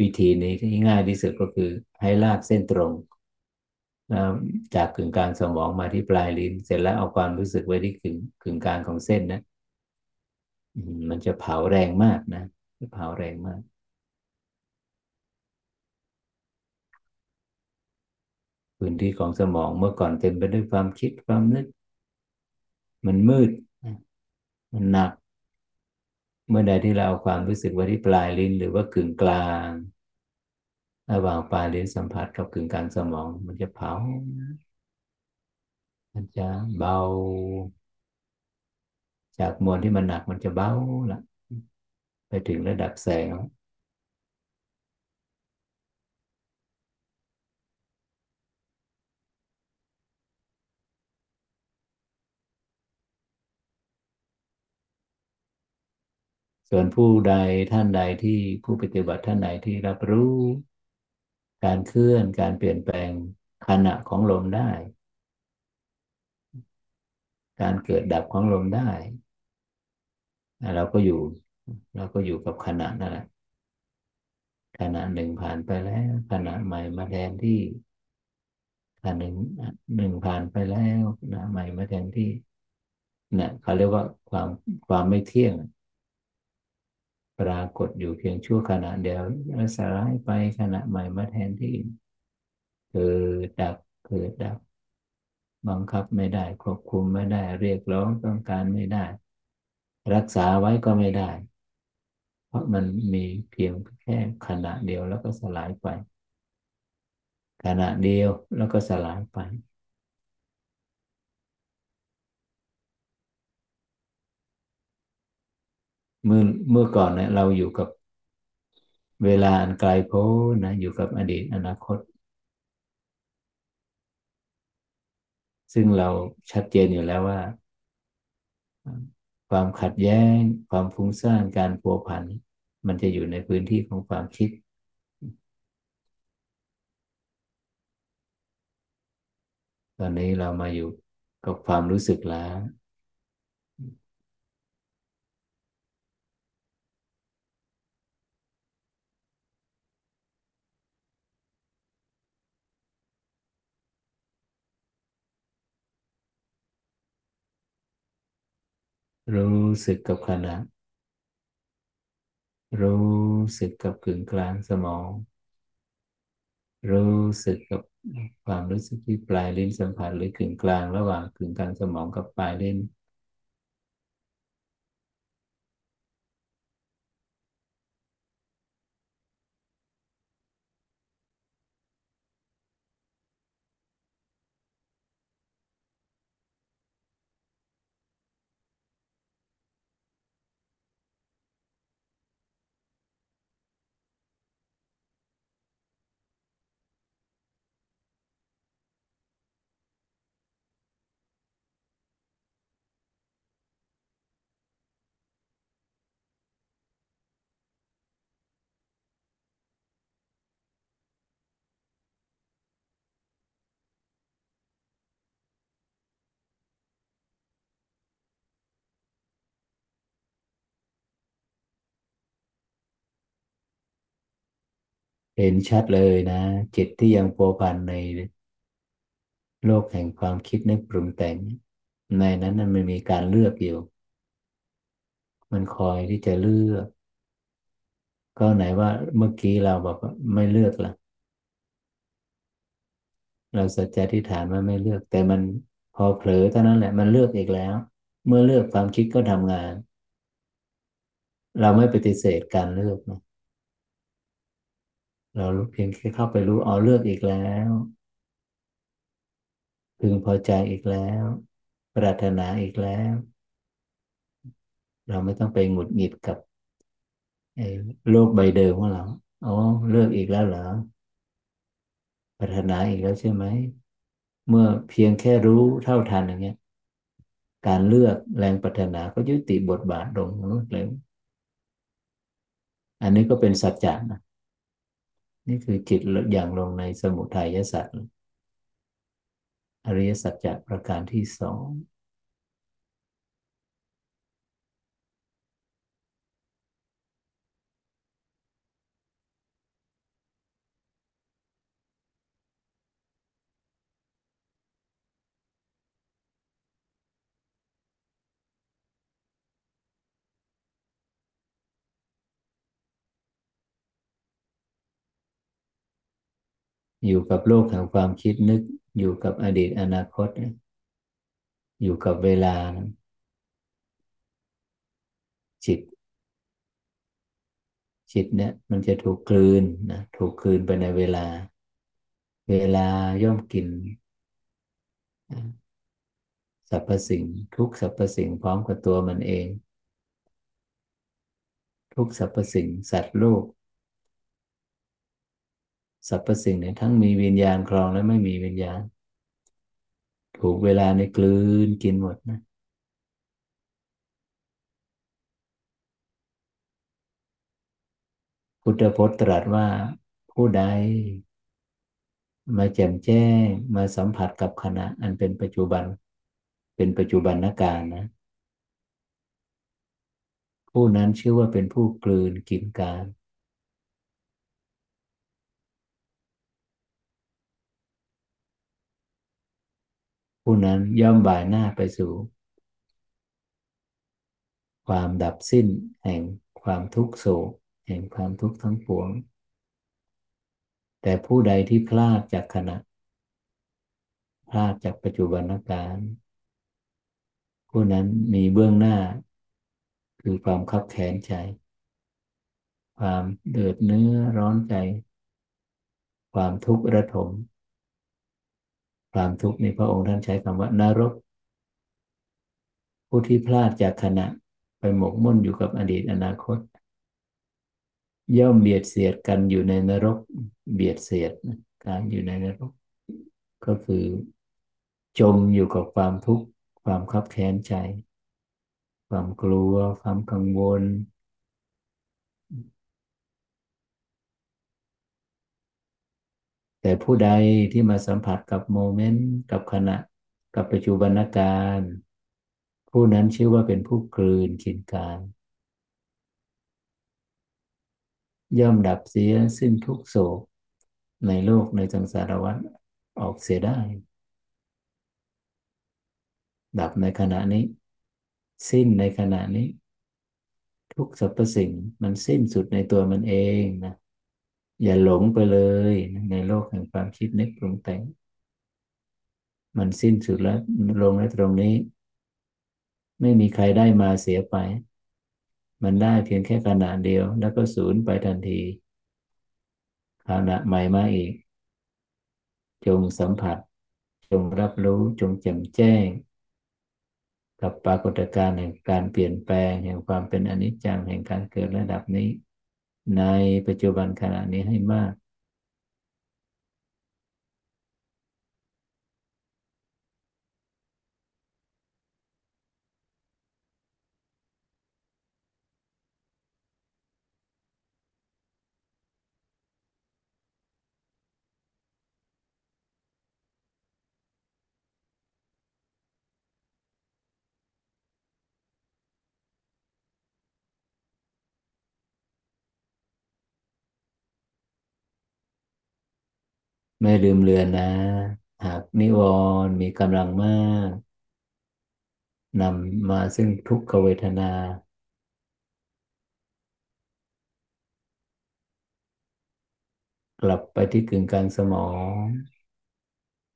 วิธีนี้ที่ง่ายที่สุดก็คือให้ลากเส้นตรง จากกึ่งกลางสมองมาที่ปลายลิ้น เสร็จแล้วเอาความรู้สึกไว้ที่กึ่งกึ่งกลางของเส้นนะมันจะเผาแรงมากนะเผาแรงมากพื้นที่ของสมองเมื่อก่อนเต็มไปด้วยความคิดความนึก มันมืด มันหนัก เมื่อใดที่เราเอาความรู้สึกไว้ที่ปลายลิ้นหรือว่ากึ่งกลางระหว่างปลายลิ้นสัมผัสกับกึ่งกลางสมอง มันจะเผา มันจะเบา จากมวลที่มันหนักมันจะเบาละไปถึงระดับแสง ส่วนผู้ใดท่านใดที่ผู้ปฏิบัติท่านใดที่รับรู้ การเคลื่อนการเปลี่ยนแปลงขณะของลมได้ การเกิดดับของลมได้เราก็อยู่เราก็อยู่กับขณะนั่นแหละขณะหนึ่งผ่านไปแล้วขณะใหม่มาแทนที่ขณะหนึ่งหนึ่งผ่านไปแล้วขณะใหม่มาแทนที่เนี่ยเขาเรียกว่าความความไม่เที่ยง ปรากฏอยู่เพียงชั่วขณะเดียวแล้วสลายไปขณะใหม่มาแทนที่เกิดดับเกิดดับ บังคับไม่ได้ควบคุมไม่ได้ เรียกร้องต้องการไม่ได้ รักษาไว้ก็ไม่ได้ เพราะมันมีเพียงแค่ขณะเดียวแล้วก็สลายไป ขณะเดียวแล้วก็สลายไป เมื่อเมื่อก่อนเนี่ยเราอยู่กับเวลาอันไกลโพ้นนะอยู่กับอดีตอนาคต ซึ่งเราชัดเจนอยู่แล้วว่า ความขัดแย้ง ความฟุ้งซ่านการพัวพัน มันจะอยู่ในพื้นที่ของความคิด ตอนนี้เรามาอยู่กับความรู้สึกแล้ว รู้สึกกับขณะ รู้สึกกับกึ่งกลางสมอง รู้สึกกับความรู้สึกที่ปลายลิ้นสัมผัสหรือกึ่งกลาง ระหว่างกึ่งกลางสมองกับปลายลิ้น เห็นชัดเลยนะ จิตที่ยังโปพันในโลกแห่งความคิดนึกปรุงแต่ง ในนั้นมันมีการเลือกอยู่ มันคอยที่จะเลือก ก็ไหนว่าเมื่อกี้เราบอกไม่เลือกละเราสัจจะที่ฐานว่าไม่เลือก แต่มันพอเผลอเท่านั้นแหละ มันเลือกอีกแล้ว เมื่อเลือกความคิดก็ทำงาน เราไม่ปฏิเสธการเลือกนะ เราเพียงแค่เข้าไปรู้อ๋อเลือกอีกแล้วพึงพอใจอีกแล้ว ปรารถนาอีกแล้ว เราไม่ต้องไปหงุดหงิดกับโลกใบเดิมของเราอ๋อเลือกอีกแล้วเหรอพัฒนาอีกแล้วใช่ไหม เมื่อเพียงแค่รู้เท่าทันอย่างเงี้ย การเลือกแรงพัฒนาก็ยุติบทบาทลงรวดเร็วอันนี้ก็เป็นสัจจะนะ นี่คือจิตอย่างลงในสมุทัยสัจอริยสัจจะประการที่สอง อยู่กับโลกแห่งความคิดนึก อยู่กับอดีตอนาคต อยู่กับเวลา จิต จิตเนี่ย มันจะถูกกลืนนะถูกกลืนไปในเวลา เวลาย่อมกินสรรพสิ่ง ทุกสรรพสิ่งพร้อมกับตัวมันเอง ทุกสรรพสิ่งสัตว์โลก สรรพสิ่งเนี่ยทั้งมีวิญญาณครองและไม่มีวิญญาณ ถูกเวลาในกลืนกินหมดนะพุทธพจน์ตรัสว่าผู้ใด มาแจ่มแจ้งมาสัมผัสกับขณะ อันเป็นปัจจุบัน เป็นปัจจุบันนการนะ ผู้นั้นชื่อว่าเป็นผู้กลืนกินการ ผู้นั้นย่อมบ่ายหน้าไปสู่ ความดับสิ้นแห่งความทุกโศกแห่งความทุกข์ทั้งปวง แต่ผู้ใดที่พลาดจากขณะ พลาดจากปัจจุบันการผู้นั้นมีเบื้องหน้า คือความคับแค้นใจ ความเดือดเนื้อร้อนใจ ความทุกข์ระทม ความทุกข์ในพระองค์ท่านใช้คำว่านรก ผู้ที่พลาดจากขณะไปหมกมุ่นอยู่กับอดีตอนาคต ย่อมเบียดเสียดกันอยู่ในนรก เบียดเสียดการอยู่ในนรก ก็คือ จมอยู่กับความทุกข์ความคับแค้นใจ ความกลัว ความกังวล แต่ผู้ใดที่มาสัมผัสกับโมเมนต์กับขณะกับปัจจุบันการ ผู้นั้นชื่อว่าเป็นผู้กลืนกินการ ย่อมดับเสียซึ่งทุกโศก ในโลกในสังสารวัฏออกเสียได้ ดับในขณะนี้ สิ้นในขณะนี้ ทุกสรรพสิ่งมันสิ้นสุดในตัวมันเองนะ อย่าหลงไปเลยในโลกแห่งความคิดนึกปรุงแต่ง มันสิ้นสุดแล้วลงในตรงนี้ ไม่มีใครได้มาเสียไป มันได้เพียงแค่ขณะเดียวแล้วก็สูญไปทันทีขณะใหม่มาอีก จงสัมผัส จงรับรู้จงแจ่มแจ้ง กับปรากฏการณ์แห่งการเปลี่ยนแปลงแห่งความเป็นอนิจจังแห่งการเกิดระดับนี้ ในปัจจุบันขณะนี้ให้มาก ไม่ลืมเลือนนะ หากนิวรณ์มีกำลังมากนำมาซึ่งทุกขเวทนากลับไปที่กึ่งกลางสมอง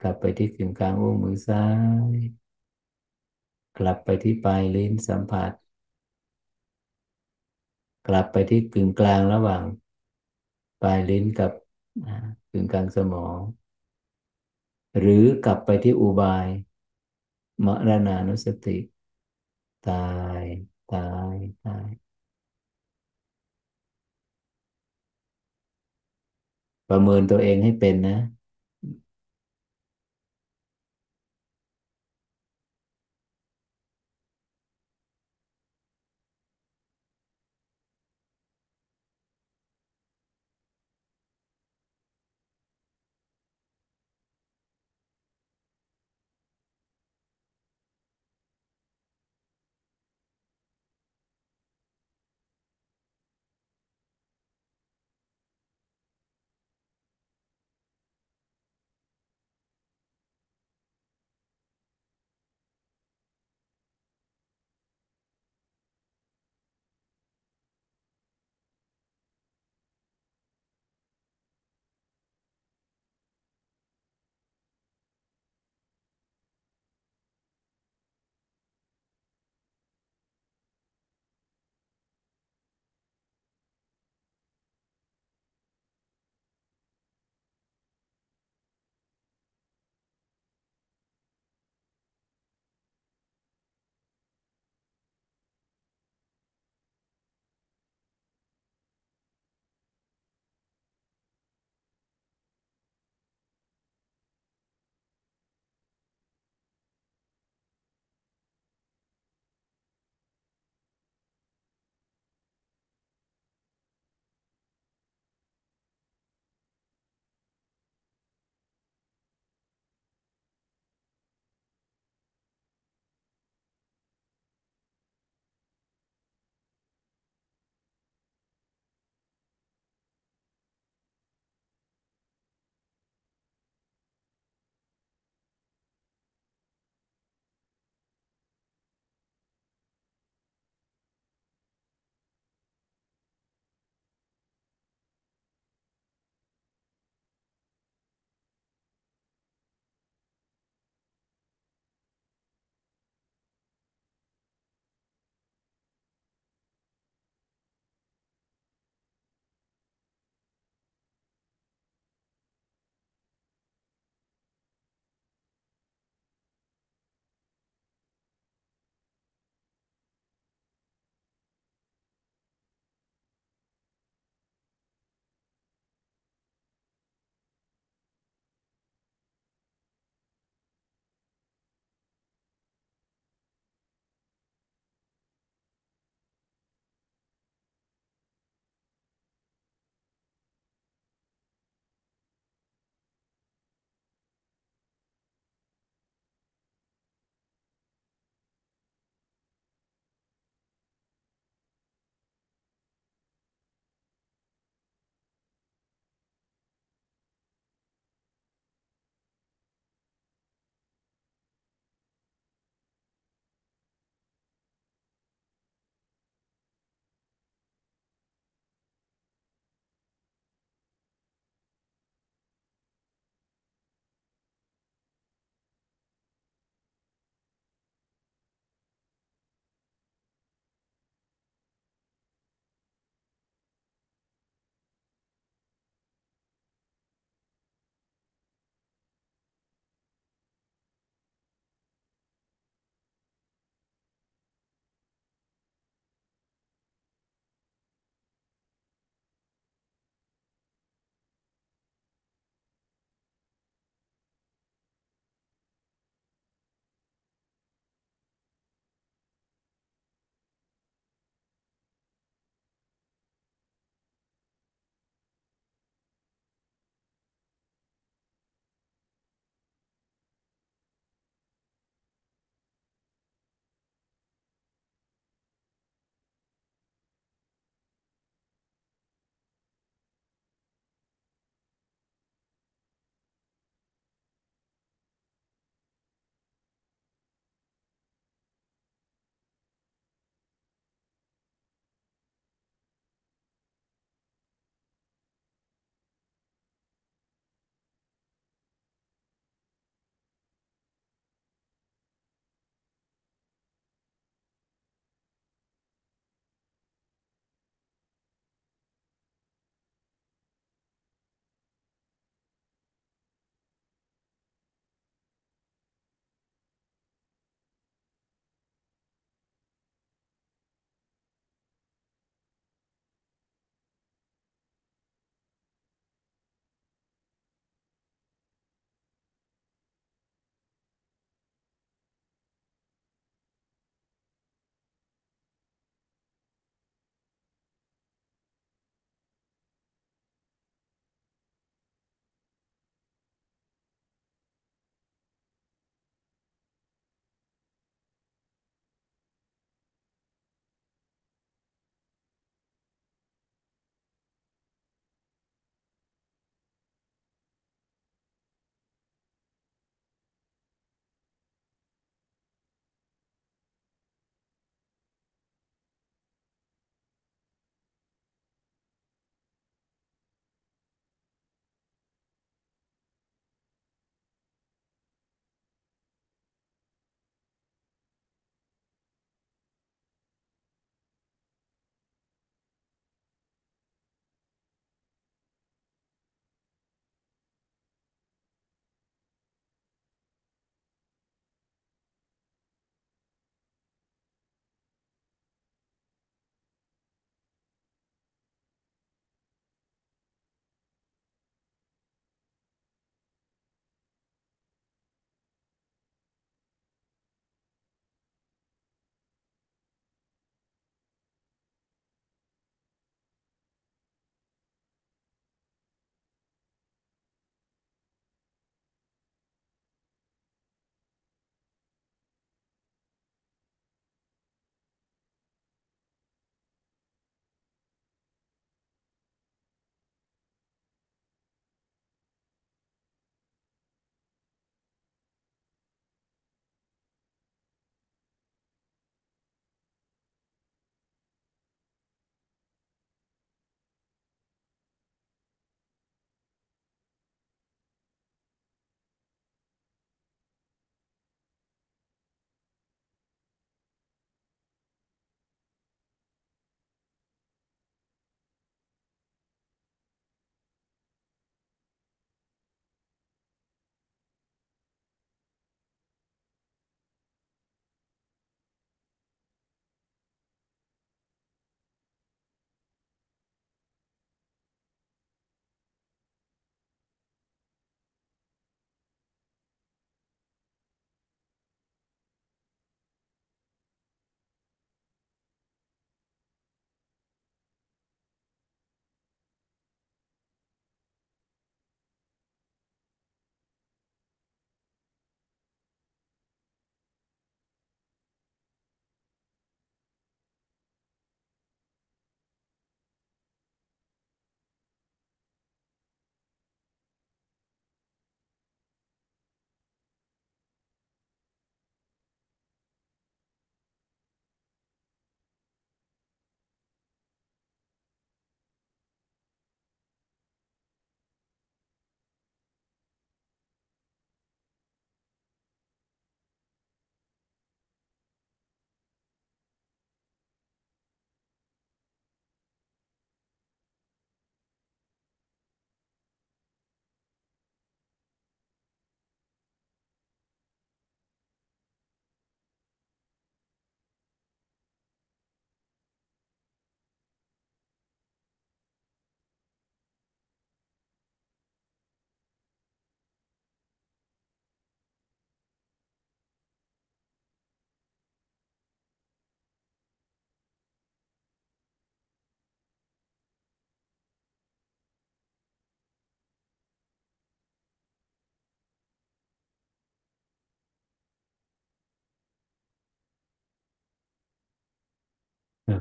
กลับไปที่กึ่งกลางอุ้งมือซ้าย กลับไปที่ปลายลิ้นสัมผัส กลับไปที่กึ่งกลางระหว่าง ปลายลิ้นกับถึงกลางสมอง หรือกลับไปที่อุบาย มรณานุสติ ตาย ตาย ตาย ประเมินตัวเองให้เป็นนะ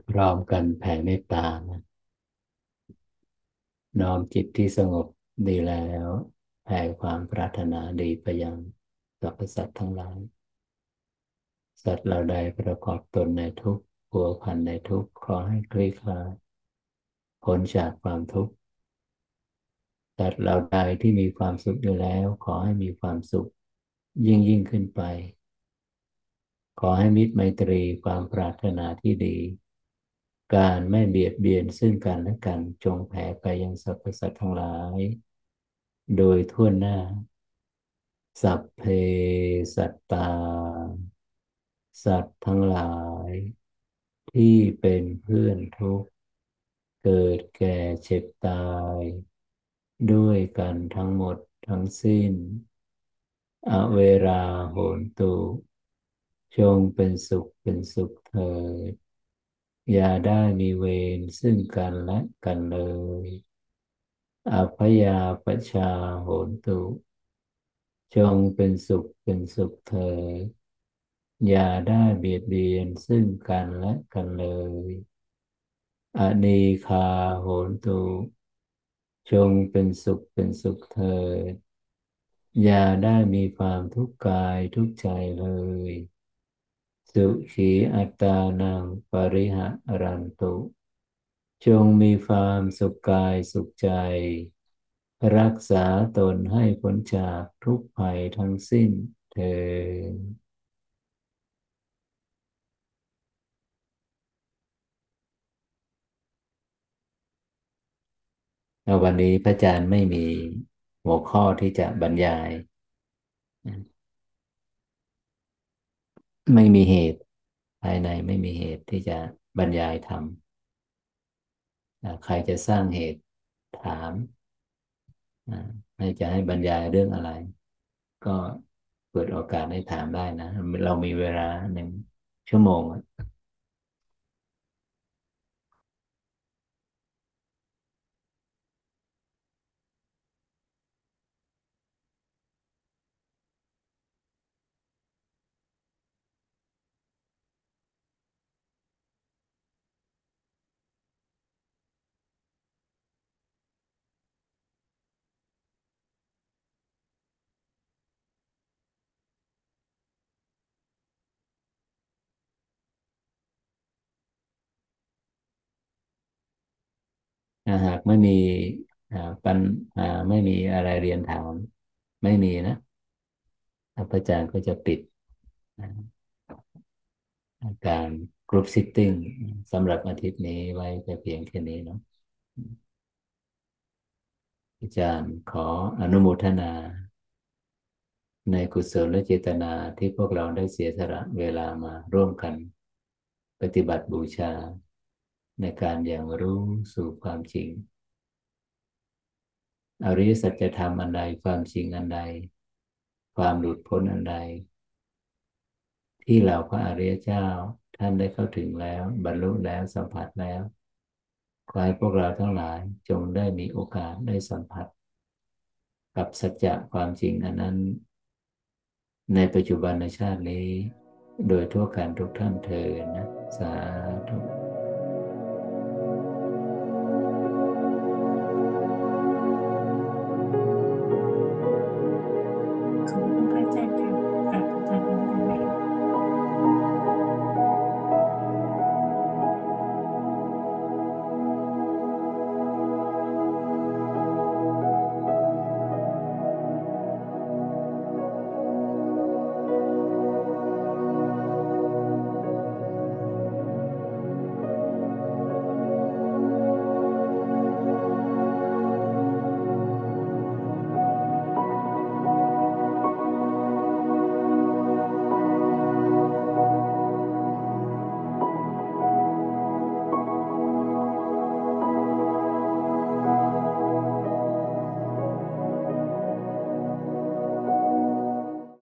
พร้อมกันแผ่เมตตานะน้อมจิตที่สงบดีแล้วแผ่ความปรารถนาดีไปยังสรรพสัตว์ทั้งหลาย สัตว์เราใดประกอบตนในทุกข์ผัวพันในทุกข์ขอให้คลี่คลายพ้นจากความทุกข์สัตว์เราใดที่มีความสุขอยู่แล้ว ขอให้มีความสุข ยิ่งยิ่งขึ้นไป ขอให้มิตรไมตรีความปรารถนาที่ดี การไม่เบียดเบียนซึ่งกันและกันจงแผ่ไปยังสรรพสัตว์ทั้งหลาย โดยทั่วหน้า สัพเพสัตตา สัตว์ทั้งหลาย ที่เป็นเพื่อนทุกข์ เกิดแก่เจ็บตาย ด้วยกันทั้งหมดทั้งสิ้น อเวราโหนตุ จงเป็นสุขเป็นสุขเถิด อย่าได้มีเวรซึ่งกันและกันเลย อภยาปชาโหนตุ จงเป็นสุขเป็นสุขเถิดอย่าได้เบียดเบียนซึ่งกันและกันเลยอนีคาโหนตุ จงเป็นสุขเป็นสุขเถิดอย่าได้มีความทุกข์กายทุกใจเลย สุขีอัตานังปริหะรันตุ จงมีความสุขกายสุขใจ รักษาตนให้พ้นจากทุกภัยทั้งสิ้นเถิดวันนี้พระอาจารย์ไม่มีหัวข้อที่จะบรรยาย ไม่มีเหตุ ภายในไม่มีเหตุที่จะบรรยายธรรมใครจะสร้างเหตุถามให้จะให้บรรยายเรื่องอะไร ก็เปิดโอกาสให้ถามได้นะ เรามีเวลาหนึ่งชั่วโมง ไม่มีปัญหาไม่มีอะไรเรียนถาม ไม่มีนะอาจารย์ก็จะปิดการ group sitting สำหรับอาทิตย์นี้ไว้แต่เพียงแค่นี้เนาะอาจารย์ขออนุโมทนา ในกุศลและเจตนาที่พวกเราได้เสียสละเวลามาร่วมกัน ปฏิบัติบูชา ในการอย่างรู้สู่ความจริง อริยสัจธรรมอันใด ความจริงอันใด ความหลุดพ้นอันใด ที่เราพระอริยเจ้าท่านได้เข้าถึงแล้ว บรรลุแล้วสัมผัสแล้วขอให้พวกเราทั้งหลายจงได้มีโอกาสได้สัมผัส กับสัจจะความจริงอันนั้น ในปัจจุบันในชาตินี้ โดยทั่วกันทุกท่านเธอนะ สาธุ